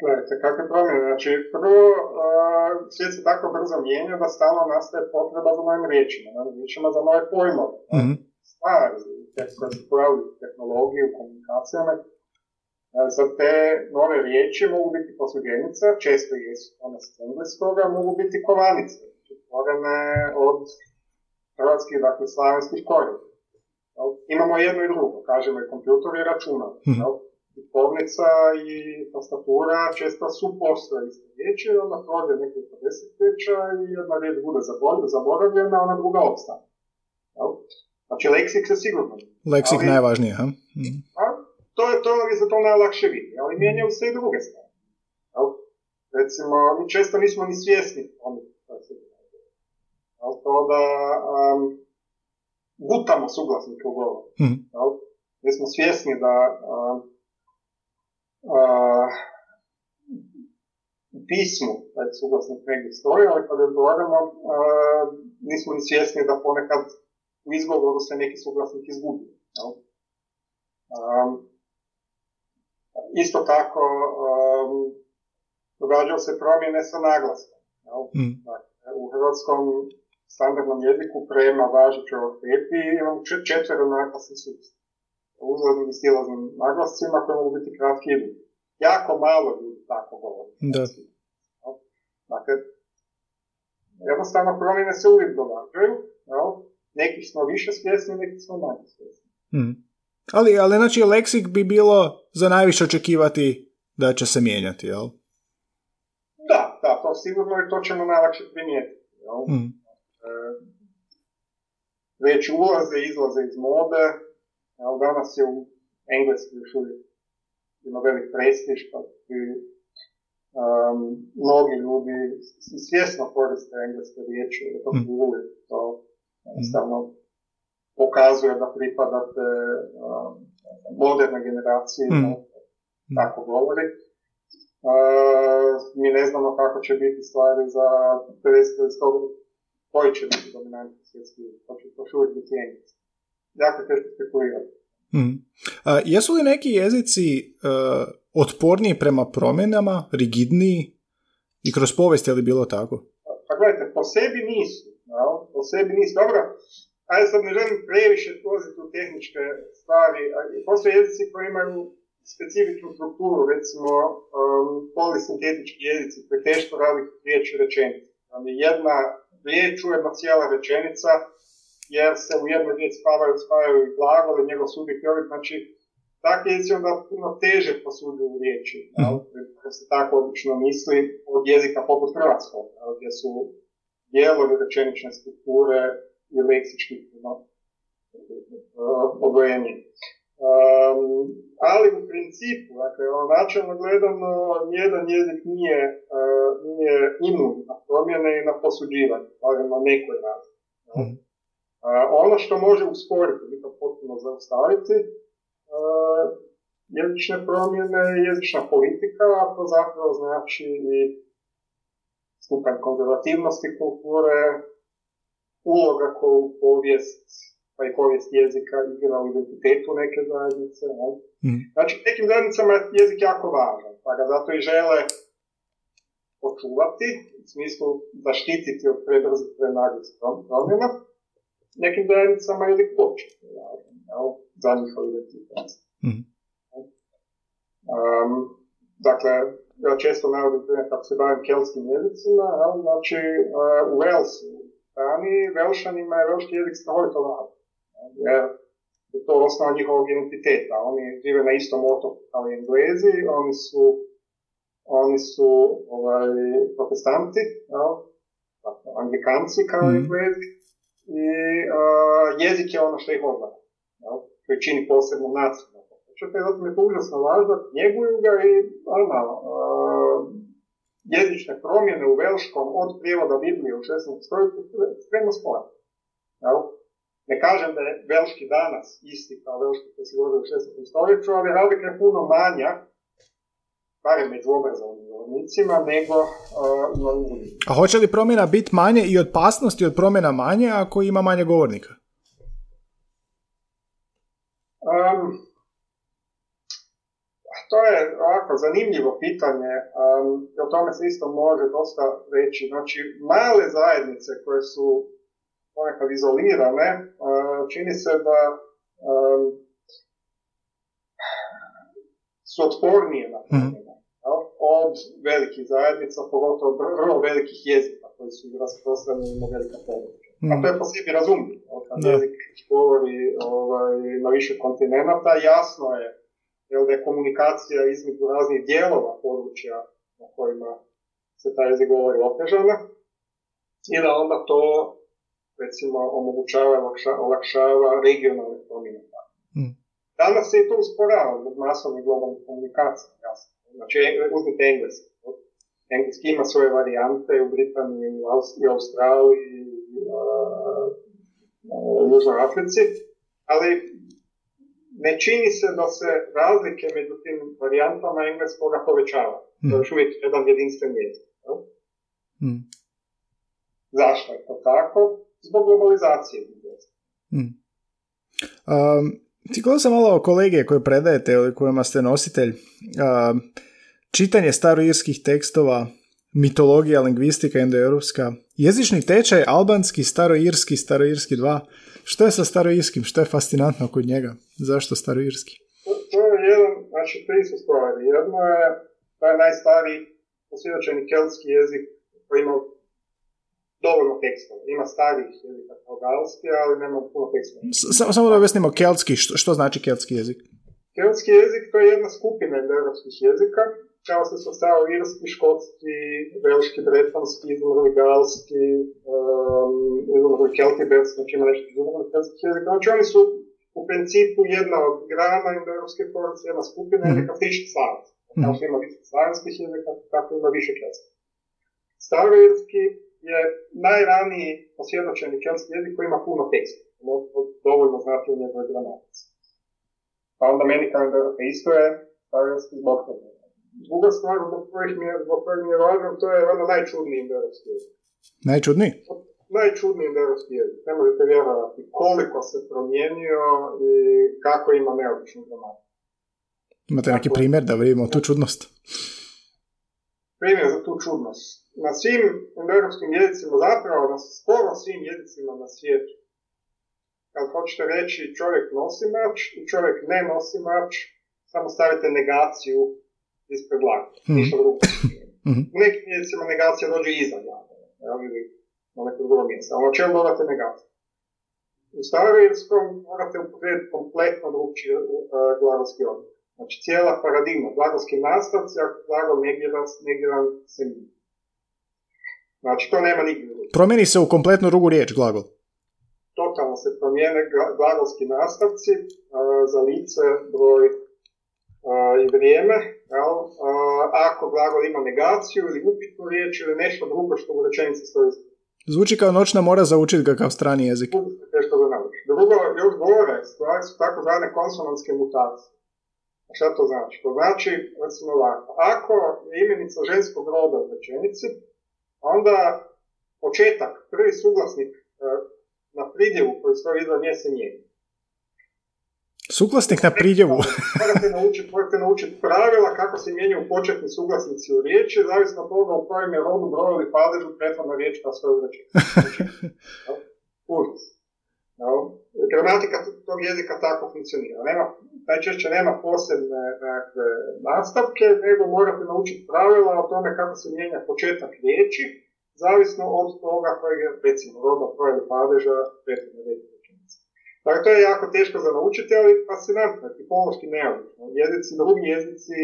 [SPEAKER 2] Gledajte, kakve promjene? Znači, prvo, uh, svijet se tako brzo mijenja da stalno nastaje potreba za novim riječima, novim riječima za nove pojmove. Mm-hmm. Stvari, koje se pojavili u komunikacijama. Sad te nove riječi mogu biti posuđenice, često jesu one s engleskoga, mogu biti kovanice, stvorene od hrvatskih, dakle, slavenskih korijena. Imamo jedno i drugo, kažemo i kompjutor i računar. Hmm. Tipovnica i tastatura često su postoje iste riječi, onda prođe nekoliko desetljeća i jedna riječ bude zaboravljena, ona druga ostane. Znači, leksik se sigurno.
[SPEAKER 1] Leksik ali, najvažnije, ha?
[SPEAKER 2] Mm. A, to je to je za to najlakše vidi, ali mijenjaju se i druge stvari. Recimo, mi često nismo ni svjesni ali to da um, gutamo suglasnike u govoru. Mm. Mi smo svjesni da um, uh, u pismu taj suglasnik negdje stoji, ali kada odgovaramo, uh, nismo ni svjesni da ponekad u izgovoru se neki suglasnik izgubio. Um, isto tako, um, događaju se promjene sa naglaskom. Mm. Dakle, u hrvatskom standardnom jeziku prema važećoj orteti imamo četvero naglasni sustav. Uzvodnim i naglascima koji mogu biti kratki i. Jako malo ljudi tako govori. Da. Dakle, jednostavno promjene se uvijek događaju, jel? Neki smo više svjesni, neki smo manje svjesni. Hmm.
[SPEAKER 1] Ali, ali znači leksik bi bilo za najviše očekivati da će se mijenjati, jel?
[SPEAKER 2] sigurno i to ćemo najlakše primijetiti. Jel?
[SPEAKER 1] Mm.
[SPEAKER 2] E, već ulaze i izlaze iz mode, jel? danas je u Engleskoj još uvijek ima velik prestiž, pa i um, mnogi ljudi svjesno koriste engleske riječi, da to
[SPEAKER 1] Mm.
[SPEAKER 2] to jednostavno pokazuje da pripadate um, modernoj generaciji,
[SPEAKER 1] Mm.
[SPEAKER 2] no, tako govori. Uh, mi ne znamo kako će biti stvari za 50 ili 100 godina. koji će biti dominantni svjetski to će to uvijek biti engleski. Jako teško spekulirati.
[SPEAKER 1] Mm. A, jesu li neki jezici e, otporniji prema promjenama, rigidniji i kroz povijest je li bilo tako?
[SPEAKER 2] Pa gledajte, po sebi nisu. Jel? Po sebi nisu. Dobro, ajde sad ne želim previše ulaziti u tehničke stvari. Postoje jezici koji imaju specifičnu strukturu, recimo um, polisintetički jezici koji teško radi riječ i rečenicu. Znači, jedna riječ, ujedno cijela rečenica, jer se u jednoj riječi spavaju, spavaju i glagol i njegov subjekt i ovdje, znači takvi jezici onda puno teže posuđuju u riječi? Kad se tako obično misli od jezika poput hrvatskog, gdje su dijelovi rečenične strukture i leksički odvojeniji. Um, ali u principu, dakle, ono, načelno gledano, nijedan jezik nije, uh, nije imun na promjene i na posuđivanje, barem na nekoj razini. jel?
[SPEAKER 1] Mhm.
[SPEAKER 2] Uh, ono što može usporiti, ili to potpuno zaustaviti, uh, jezične promjene je jezična politika, a to zapravo znači i stupanj konzervativnosti kulture, uloga koju povijest, pa i povijest jezika igra u identitetu neke zajednice. Ne?
[SPEAKER 1] Mm.
[SPEAKER 2] Znači, nekim zajednicama je jezik jako važan, pa ga zato i žele očuvati, u smislu zaštititi od prebrzih prenaglih promjena. Nekim zajednicama je jezik uopće važan, za njihov identitet.
[SPEAKER 1] Mm.
[SPEAKER 2] Um, dakle, ja često navodim primjer kako se bavim kelskim jezicima, jel, znači uh, u Walesu, u Španiji, Velšanima je velški jezik strahovito važan, jer je to osnova njihovog identiteta. Oni žive na istom otoku kao i Englezi, oni su, oni su ovaj, protestanti, jel, dakle, anglikanci kao i
[SPEAKER 1] Mhm.
[SPEAKER 2] Englezi, i uh, jezik je ono što ih odvaja, koji čini posebnu naciju. Čekaj, zato mi je to užasno važno, njeguju ga i ono, uh, jezične promjene u velškom od prijevoda Biblije u 16. stoljeću spremno spojene. Jel? Ne kažem da je velški danas isti kao velški koji se govori u 16. stoljeću, ali razlika je puno manja, barem među obrazovnim govornicima, nego uh, u ovim.
[SPEAKER 1] A hoće li promjena biti manje i opasnosti od promjena manje ako ima manje govornika?
[SPEAKER 2] Um, to je ovako zanimljivo pitanje, um, o tome se isto može dosta reći. Znači, male zajednice koje su ponekad izolirane, uh, čini se da um, su otpornije na promjene jel, od velikih zajednica, pogotovo od vrlo velikih jezika koji su rasprostranjeni na velika područja. A to je po sebi razumljivo. Kad jezik govori ovaj, na više kontinenta, jasno je jel, da je komunikacija između raznih dijelova područja na kojima se taj jezik govori otežana i da onda to recimo omogućava olakšava regionalne promjene.
[SPEAKER 1] Mm.
[SPEAKER 2] Danas se i to usporava zbog masovnih globalnih komunikacija, jasno. Znači, uzmite engleski. Engleski ima svoje varijante u Britaniji, u Australiji, u Južnoj Africi, ali ne čini se da se razlike među tim varijantama engleskoga povećava. To je još uvijek jedan jedinstven jezik.
[SPEAKER 1] Mm.
[SPEAKER 2] Zašto je to tako? Zbog globalizacije.
[SPEAKER 1] Mm. Um, ti sam malo kolege koje predajete ili kojima ste nositelj. Um, čitanje staroirskih tekstova, mitologija, lingvistika, indoeuropska, jezični tečaj, albanski, staroirski, staroirski 2. Što je sa staroirskim? Što je fascinantno kod njega? Zašto staroirski?
[SPEAKER 2] To, to je jedan, znači tri su stvari. Jedno je taj najstariji posvjedočeni keltski jezik koji ima dovoljno tekstova. Ima starih jezika kao galski, ali nema puno tekstova.
[SPEAKER 1] S- Samo, samo da objasnimo keltski. Što, što znači keltski jezik?
[SPEAKER 2] Keltski jezik to je jedna skupina europskih jezika kao se sastavao irski, škotski, velški, bretonski, izumrli galski, um, izumrli keltiberski, znači ima nešto izumrli keltskih jezika. Znači oni su u principu jedna od grana indoeuropske porodice, jedna skupina mm-hmm. jezika slični slavac. Kao što ima više slavenskih jezika, tako ima više keltskih. Staroirski je najraniji posvjedočeni keltski jezik koji ima puno teksta. Dovoljno znati u njegove gramatici. Pa onda meni kao isto je staroirski zbog toga druga stvar zbog kojih mi je, zbog kojih mi je važno, to je ono najčudniji indoevropski jezik.
[SPEAKER 1] Najčudniji?
[SPEAKER 2] Najčudniji indoevropski jezik. Ne možete vjerovati koliko se promijenio i kako ima neobičnu gramatiku.
[SPEAKER 1] Imate neki primjer da vidimo tu čudnost?
[SPEAKER 2] Primjer za tu čudnost. Na svim indoevropskim jezicima, zapravo na skoro svim jezicima na svijetu, kad hoćete reći čovjek nosi mač i čovjek ne nosi mač, samo stavite negaciju ispred glave, mm-hmm. ništa drugo. Mm-hmm. U nekim mjesecima negacija dođe iza glave, ili na neko drugo mjesto. A o čemu dodate negaciju? U starovirskom morate upotrijebiti kompletno drugčiji uh, glagolski odlik. Znači cijela paradigma, glagolski nastavci, ako glagol negiran, negiran se nije. Znači to nema nigdje drugo.
[SPEAKER 1] Promijeni se u kompletno drugu riječ glagol.
[SPEAKER 2] Totalno se promijene glagolski nastavci uh, za lice, broj, i vrijeme, jel, ako glagol ima negaciju ili upitnu riječ ili nešto drugo što u rečenici stoji.
[SPEAKER 1] Zvuči kao noćna mora zaučiti ga kao strani jezik.
[SPEAKER 2] Teško da nauči. Drugo, još gore stvari su tako zvane konsonantske mutacije. A šta to znači? To znači, recimo ovako, ako je imenica ženskog roda u rečenici, onda početak, prvi suglasnik e, na pridjevu koji stoji iza nje se mijenja.
[SPEAKER 1] Suglasnik na pridjevu.
[SPEAKER 2] morate naučiti, morate naučiti pravila kako se mijenjaju početni suglasnici u riječi, zavisno od toga u kojem je rodu, broju ili padežu prethodna riječ pa svoju reći. Kurs. No. Gramatika tog jezika tako funkcionira. Nema, najčešće nema posebne dakle, nastavke, nego morate naučiti pravila o tome kako se mijenja početak riječi, zavisno od toga kojeg je, recimo, roda, broja ili padeža prethodna riječ. Dakle, to je jako teško za naučiti, ali fascinantno, tipološki neobično. Jezici, drugi jezici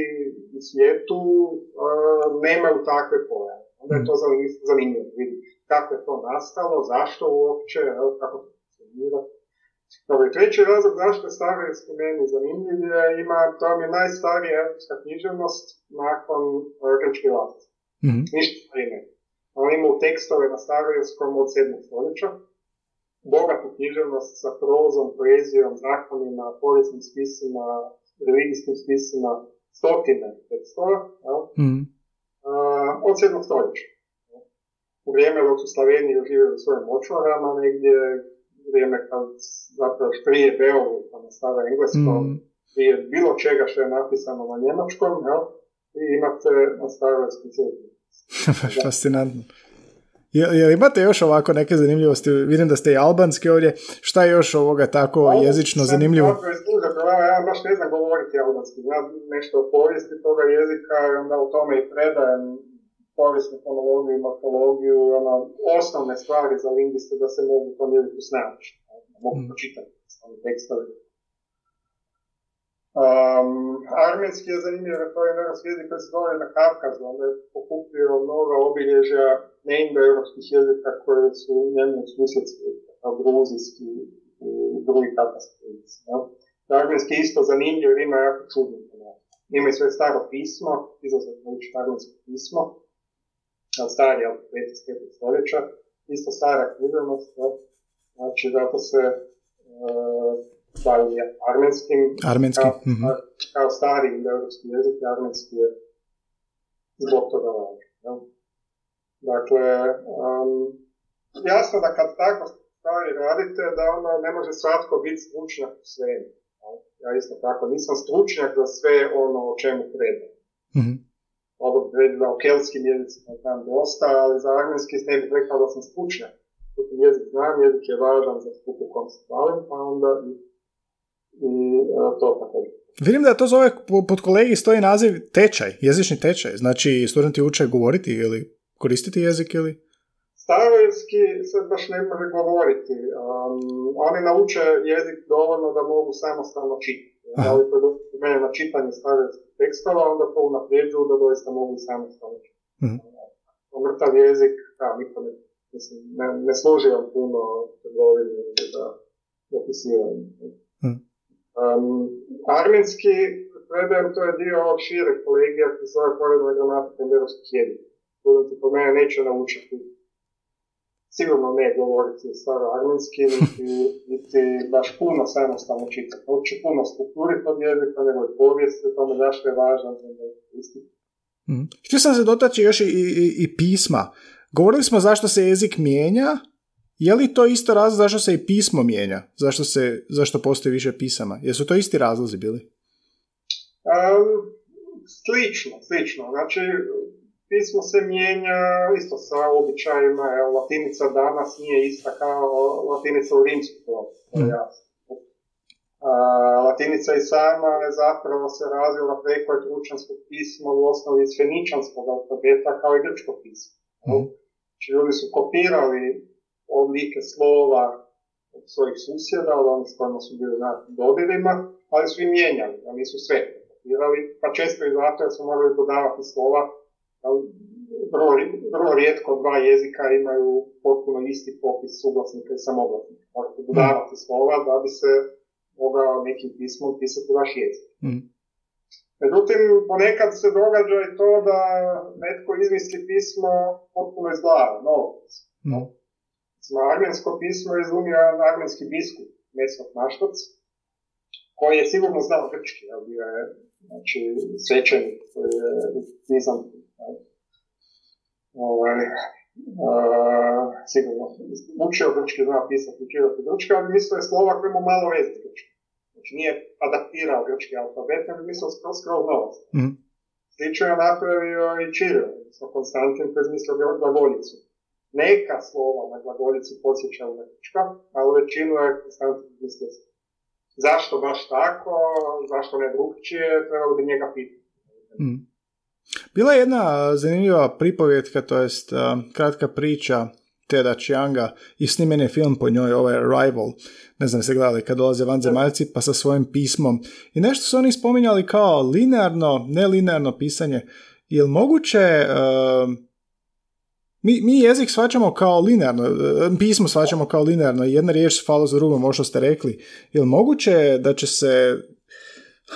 [SPEAKER 2] u svijetu uh, nemaju takve pojave. Onda je to zanimljivo vidjeti kako je to nastalo, zašto uopće, kako to funkcionira. Dobro, treći razlog zašto je starovinski meni zanimljiv je, ima, to je najstarija europska književnost nakon grčke vlasti. Mm-hmm. Ništa starije On ima tekstove na starovinskom od 7. stoljeća, bogatu književnost sa prozom, poezijom, zakonima, povijesnim spisima, religijskim spisima, stotine tekstova, mm. od 7. stoljeća. U vrijeme dok su Slaveni živjeli u svojim močvarama, negdje vrijeme kad zapravo prije pa na stara engleskom, mm. prije bilo čega što je napisano na njemačkom, jel? i imate na staroj specijalnosti.
[SPEAKER 1] Fascinantno. Jel, imate još ovako neke zanimljivosti? Vidim da ste i albanski ovdje. Šta je još ovoga tako Ovo, jezično zanimljivo?
[SPEAKER 2] Ja baš ne znam govoriti albanski. Znam nešto o povijesti toga jezika i onda o tome i predajem povijesnu fonologiju i morfologiju i ono, osnovne stvari za lingviste da se mogu to jeziku snaći. Mogu mm. pročitati tekstove. Um, armenski je zanimljiv, to je jedan jezik koji se zove na Kavkazu, onda je pokupio mnogo obilježja neindoeuropskih jezika koje su njemu susjedski, gruzijski i drugi katarski jezici. Armenski je isto zanimljiv, ima jako čudno. Ima svoje staro pismo, izazvati naučiti armensko pismo, starije od 15. stoljeća, isto stara književnost, znači zato se uh, bavi armenskim,
[SPEAKER 1] armenski.
[SPEAKER 2] Kao, mm-hmm. kao stari indoeuropski jezik, armenski je zbog toga važno. Dakle, um, jasno da kad tako stvari radite, da onda ne može svatko biti stručnjak u svemu. Ja isto tako nisam stručnjak za sve ono o čemu treba. Mm-hmm. Ovo da o kelskim jezicima znam dosta, ali za armenski ne bih rekao da sam stručnjak. Jezik znam, jezik je važan za skup u kom se bavim, pa onda i, i to također.
[SPEAKER 1] Vidim da to zove, pod kolegi stoji naziv tečaj, jezični tečaj. Znači, studenti uče govoriti ili koristiti jezik ili?
[SPEAKER 2] Staroirski se baš ne može govoriti. Um, oni nauče jezik dovoljno da mogu samostalno čitati. Da li mene na čitanje stavljaju tekstova, onda to unaprijeđuju da doista mogu samostalno mm Mrtav jezik, da, niko ne, mislim, ne, ne služi vam puno trgovine da opisivam. Mm. Um, armenski predajem, to je dio ovog šireg kolegija koji se zove poredna gramatika europskih jezika. Studenti po mene neće naučiti sigurno ne govoriti staro armenski, niti, niti baš puno samostalno čitati. Uči puno strukturi tog jezika, nego je povijest, tome zašto je važan.
[SPEAKER 1] Mm. Htio sam se dotaći još i, i, i pisma. Govorili smo zašto se jezik mijenja, je li to isto razlog zašto se i pismo mijenja? Zašto, se, zašto postoji više pisama? Jesu to isti razlozi bili?
[SPEAKER 2] Um, slično, slično. Znači, pismo se mijenja isto sa običajima, evo, latinica danas nije ista kao latinica u rimskom mm. jasno. latinica i sama je zapravo se razvila preko etručanskog pisma u osnovi iz feničanskog alfabeta kao i grčko pismo. Mm. Znači ljudi su kopirali oblike slova od svojih susjeda, od onih s kojima su bili na dodirima, ali su i mijenjali, a nisu sve kopirali, pa često i zato jer su morali dodavati slova vrlo, vrlo rijetko dva jezika imaju potpuno isti popis suglasnika i samoglasnika. Morate dodavati slova da bi se mogao nekim pismom pisati vaš jezik. Mm. Međutim, ponekad se događa i to da netko izmisli pismo potpuno iz glave, novo pismo. Mm. armensko pismo je izumio armenski biskup, Mesot Naštac, koji je sigurno znao grčki, jer bio je znači, svećenik koji je ovaj, uh, sigurno učio grčki, zna pisati, učio grčki, ali mislio je slova koje mu malo veze grčki. Znači nije adaptirao grčki alfabet, nego mislio skroz skroz novost. Mm. Slično je napravio i Čiril, odnosno Konstantin koji je izmislio glagoljicu. Neka slova na glagoljici podsjećaju na grčka, ali većinu je Konstantin izmislio. Zašto baš tako, zašto ne drugčije, trebalo bi njega pitati. Mm.
[SPEAKER 1] Bila je jedna zanimljiva pripovjetka, to jest kratka priča Teda Chianga i snimen je film po njoj, ovaj Arrival, ne znam se gledali, kad dolaze vanzemaljci pa sa svojim pismom. I nešto su oni spominjali kao linearno, nelinearno pisanje. Je moguće... mi, mi jezik shvaćamo kao linearno, pismo shvaćamo kao linearno, jedna riječ falo za drugom, ovo što ste rekli. Je li moguće da će se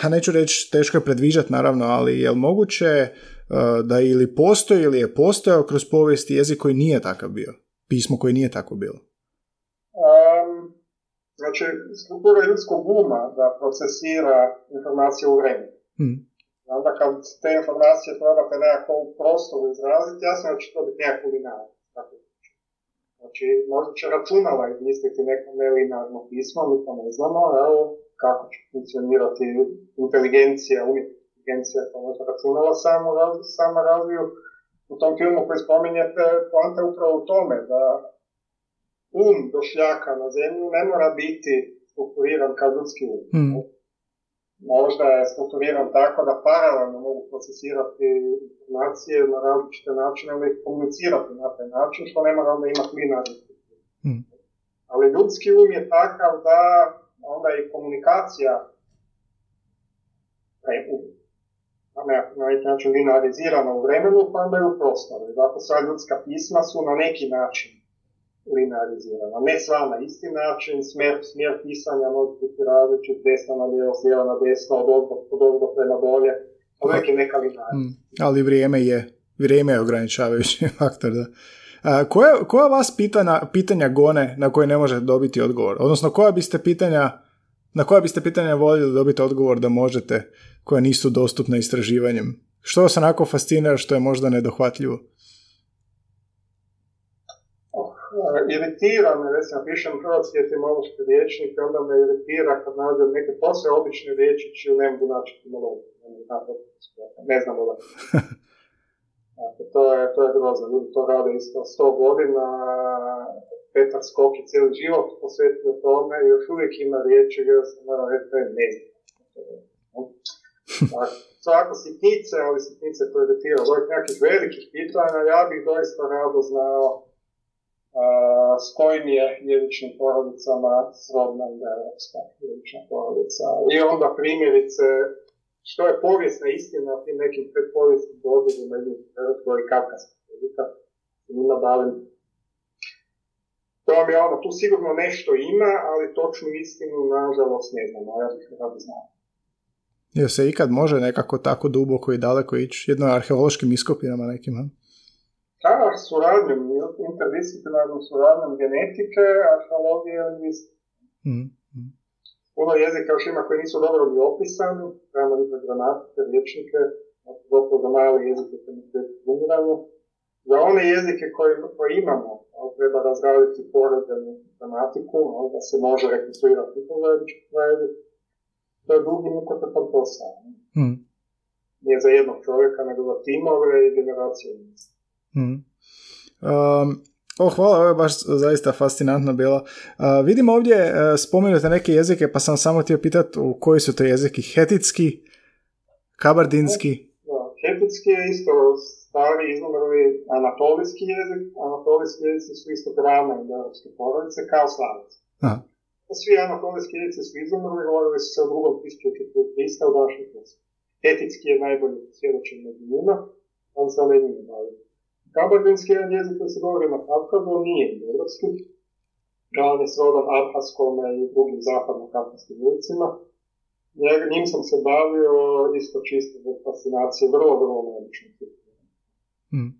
[SPEAKER 1] a neću reći, teško je predviđati naravno, ali je li moguće uh, da ili postoji ili je postojao kroz povijest jezik koji nije takav bio? Pismo koji nije tako bilo?
[SPEAKER 2] Um, znači, struktura ljudskog uma da procesira informacije u vremenu. Hmm. Onda kad te informacije probate nekako u prostoru izraziti, jasno da će to biti nekako linearno. Znači, možda će računala izmisliti neko nelinarno pismo, mi to ne znamo, evo, kako će funkcionirati inteligencija, inteligencija koja možda računala samo, samo razviju. U tom filmu koji spominjete, poanta je upravo u tome da um došljaka na zemlju ne mora biti strukturiran kao ljudski um. Mm. Možda je strukturiran tako da paralelno mogu procesirati informacije na različite načine ili ih komunicirati na taj način, što ne mora onda imati linarni mm. Ali ljudski um je takav da onda i komunikacija na neki način linearizirana u vremenu, pa onda i u prostoru. Zato sva ljudska pisma su na neki način linearizirana. Ne sva na isti način, smjer, smjer pisanja može biti različit, desna na lijevo, lijeva na desno, od ovdje prema dolje, uvijek je neka linearizacija. Mm,
[SPEAKER 1] ali vrijeme je, vrijeme je ograničavajući faktor, da. koja, koja vas pitanja, pitanja gone na koje ne možete dobiti odgovor? Odnosno, koja biste pitanja, na koja biste pitanja voljeli dobiti odgovor da možete, koja nisu dostupna istraživanjem? Što vas onako fascinira što je možda nedohvatljivo?
[SPEAKER 2] Iritira me, recimo pišem hrvatski etimološki riječnik onda me iritira kad nađem neke posve obične riječi čiju ne mogu naći etimologiju. Ne znam ovo. Dakle, to je, to je grozno. Ljudi to rade isto sto godina. Petar Skoki cijeli život posvetio tome i još uvijek ima riječi gdje se mora reći da je ne znam. Dakle, svako sitnice, ali sitnice koje ovih nekakvih velikih pitanja, ja bih doista rado znao uh, spojnije jezičnim porodicama srodna europska jezična porodica. I onda primjerice što je povijesna istina o tim nekim predpovijesnim dodirima između hrvatskog i kavkazskog jezika. Njima bavim to vam je ono, tu sigurno nešto ima, ali točnu istinu, nažalost, ne znam, ja bih rado znao.
[SPEAKER 1] Jel se ikad može nekako tako duboko i daleko ići? Jedno arheološkim iskopinama nekim,
[SPEAKER 2] Da, suradnjom, interdisciplinarnom suradnjom genetike, arheologije i lingvistike. Mm, mm. Puno jezika još ima koji nisu dobro ni opisani, trebamo i za gramatike, riječnike, gotovo za male jezike koji ne Za one jezike koje, koje imamo, treba razraditi poredenu gramatiku, da se može rekonstruirati po zajedničku to je dugi mukotrpan posao. Mm. Nije za jednog čovjeka, nego za timove i generacije. Mm.
[SPEAKER 1] Um, o, hvala, ovo je baš zaista fascinantno bilo. Uh, vidim ovdje uh, spomenute neke jezike, pa sam samo htio pitati u koji su to jeziki. Hetitski, kabardinski?
[SPEAKER 2] Da, hetitski je isto stari izumrli anatolijski jezik. Anatolijski jezici su isto grana europske porodice, kao slavice. Svi anatolijski jezici su izumrli, govorili su se o drugom tisuću lista u jeziku. Hetitski je najbolji svjedočen među njima, on se ne njima bavio. Kabardinski je jezik koji se govori na Kavkazu, nije evropski. On je srodan i drugim zapadno-kavkaskim jezicima. Njim sam se bavio isto čisto zbog fascinacije, vrlo, vrlo neobično. Mm.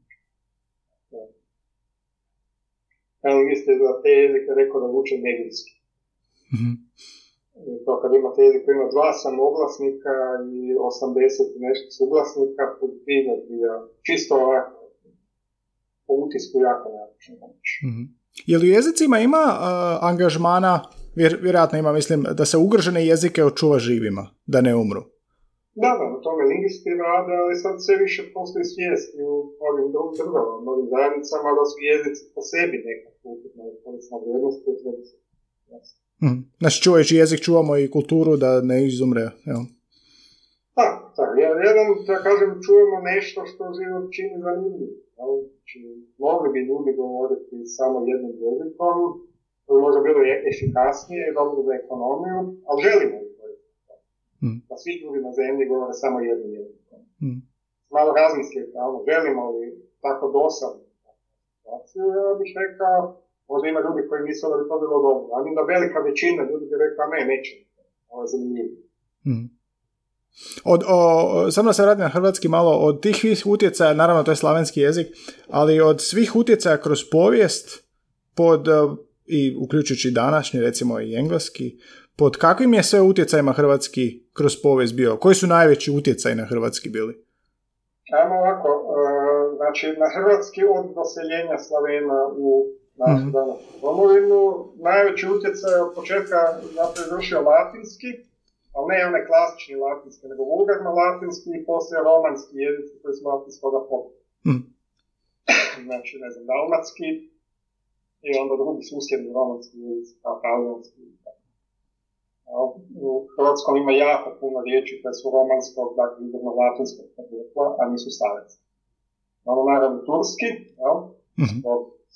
[SPEAKER 2] Evo, vi ste za te jezike rekao da vuče negrijski. Mm-hmm. To kad imate jezik koji ima dva samoglasnika i 80 nešto suglasnika, podbilja čisto ovako, po utisku jako neobično mm-hmm.
[SPEAKER 1] Je li u jezicima ima uh, angažmana, vjer, vjerojatno ima, mislim, da se ugržene jezike očuva živima, da ne umru?
[SPEAKER 2] Da, da, na tome lingvisti rade, ali sad sve više postoji svijest u ovim drugim državama, ovim zajednicama, da su jezici po sebi nekako ukupno korisna vrijednost, to treba se
[SPEAKER 1] mm. Znači, čuvajući jezik čuvamo i kulturu da ne izumre, evo.
[SPEAKER 2] Da, da, jedan, da kažem, čujemo nešto što život čini zanimljivo. Znači, mogli bi ljudi govoriti samo jednim jezikom, to bi možda bilo efikasnije i dobro za ekonomiju, ali želimo Mm. Da svi ljudi na zemlji govore samo jednim jezikom. Mm. Malo razmislite, ono, želimo li tako dosadno situaciju, ja bih rekao, možda ima ljudi koji misle da bi to bilo dobro, ali da velika većina ljudi bi rekla ne, neće, ovo je zanimljivo. Mm.
[SPEAKER 1] Od, o, samo da se vratim na hrvatski malo, od tih utjecaja, naravno to je slavenski jezik, ali od svih utjecaja kroz povijest, pod, i uključujući današnji, recimo i engleski, pod kakvim je sve utjecajima hrvatski kroz povijest bio? Koji su najveći utjecaj na hrvatski bili?
[SPEAKER 2] Ajmo ovako, e, znači na hrvatski od doseljenja Slavena u našu mm domovinu, najveći utjecaj od početka zapravo izvršio latinski, ali ne one klasični latinski, nego vulgarno latinski i poslije romanski jezici koji su latinskoga pogleda. Mm. znači, ne znam, dalmatski i onda drugi susjedni romanski jezici, kao talijanski u Hrvatskom ima jako puno riječi koje su romanskog, dakle izvorno latinskog porijekla, a nisu stareći. Ono naravno turski, jel? Mm-hmm.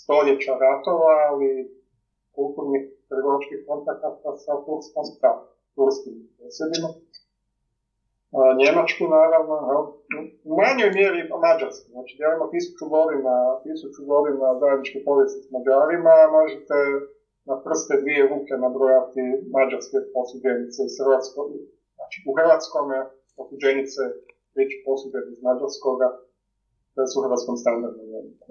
[SPEAKER 2] stoljeća ratova, ali kulturnih trgovačkih kontakata sa turskom, sa turskim posjedima. Njemački naravno, u manjoj mjeri mađarski, znači gdje imamo tisuću godina, tisuću godina zajedničke povijesti s Mađarima, možete na prste dvije ruke nabrojati mađarske posuđenice iz Hrvatskog. Znači, u Hrvatskom je posuđenice već posuđene iz mađarskoga, da su u hrvatskom standardnom jeziku.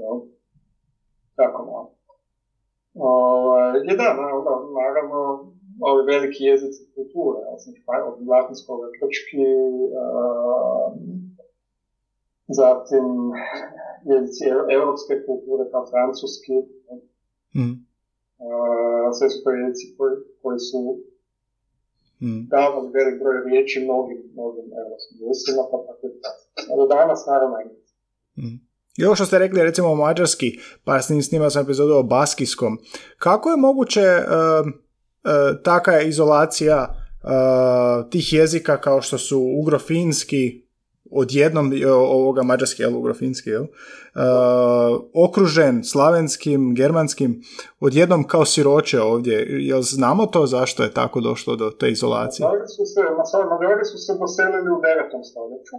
[SPEAKER 2] Tako malo. Ovaj, I da, naravno, ovi veliki jezici kulture, znači, od latinskog krčki, zatim jezici evropske kulture kao francuski, mm sve su to jezici koji, koji su hmm. davali velik broj riječi mnogim, mnogim evropskim jezicima, pa tako i tako. danas, naravno,
[SPEAKER 1] hmm. I ovo što ste rekli, recimo mađarski, pa snimao sam epizodu o baskijskom. Kako je moguće uh, uh, taka izolacija uh, tih jezika kao što su ugrofinski, odjednom ovoga mađarski, jel, ugrofinski, jel, okružen slavenskim, germanskim, odjednom kao siroče ovdje. Jel znamo to zašto je tako došlo do te izolacije?
[SPEAKER 2] Mađari su se, Mađari su se poselili u 9. stoljeću,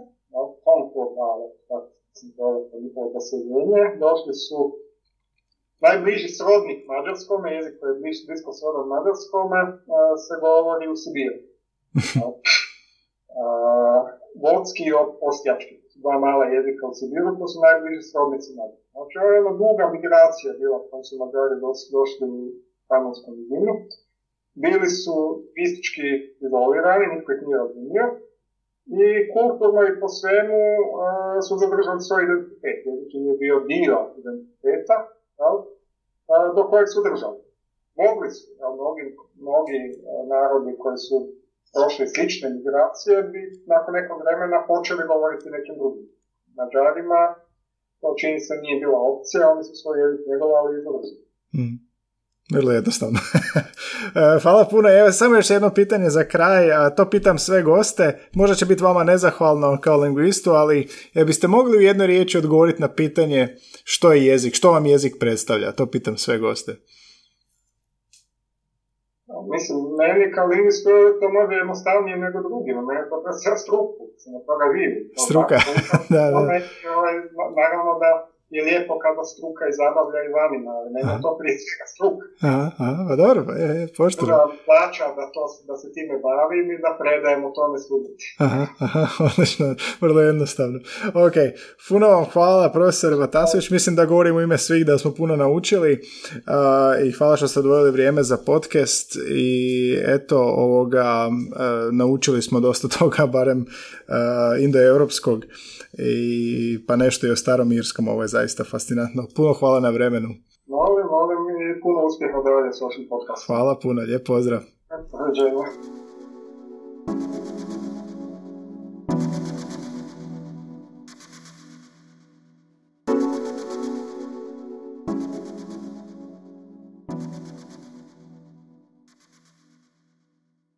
[SPEAKER 2] tako se zove njihovo poseljenje, došli su najbliži srodnik mađarskome, jezik koji je blisko srodan mađarskome, se govori u Sibiru. Vodski i ostjački dva mala jezika u Sibiru, to su najbliži srodnici Mađara. Znači, ovo je jedna duga migracija bila kada su Mađari došli u Panonskom nizinu. Bili su fizički izolirani, niko ih nije razumio, i kulturno i po svemu uh, su zadržali svoj identitet. Nije bio dio identiteta, jel? Do kojeg su držali. Mogli su, jel? Mnogi, mnogi uh, narodi koji su prošli slične migracije bi nakon nekog vremena počeli govoriti nekim drugim. Mađarima to čini se nije bila opcija, oni su svoj jezik njegovali i.
[SPEAKER 1] Mm. Vrlo jednostavno. E, hvala puno. Evo, samo još jedno pitanje za kraj. A to pitam sve goste. Možda će biti vama nezahvalno kao lingvistu, ali je biste mogli u jednoj riječi odgovoriti na pitanje što je jezik, što vam jezik predstavlja? To pitam sve goste.
[SPEAKER 2] Mislim, meni kao lingvistu to može jednostavnije nego drugima. Meni to predstavlja struku, toga vidim.
[SPEAKER 1] Struka, da, da.
[SPEAKER 2] Ovaj, naravno da je lijepo kada struka i zabavlja i vanima, ali nema to prije struka.
[SPEAKER 1] Aha, aha, pa dobro, pa je, je pošteno. Da
[SPEAKER 2] plaća da, to, da se time bavim i da predajemo tome studenti.
[SPEAKER 1] Aha, aha, odlično, vrlo jednostavno. Ok, puno vam hvala profesor Vatasović, mislim da govorim u ime svih da smo puno naučili uh, i hvala što ste odvojili vrijeme za podcast i eto ovoga, uh, naučili smo dosta toga, barem uh, indoeuropskog i pa nešto i o starom Irskom, ovo je zaista fascinantno. Puno hvala na vremenu.
[SPEAKER 2] Volim, volim i puno uspjeha dalje s vašim podcastom.
[SPEAKER 1] Hvala puno, lijep pozdrav.
[SPEAKER 2] Hvala,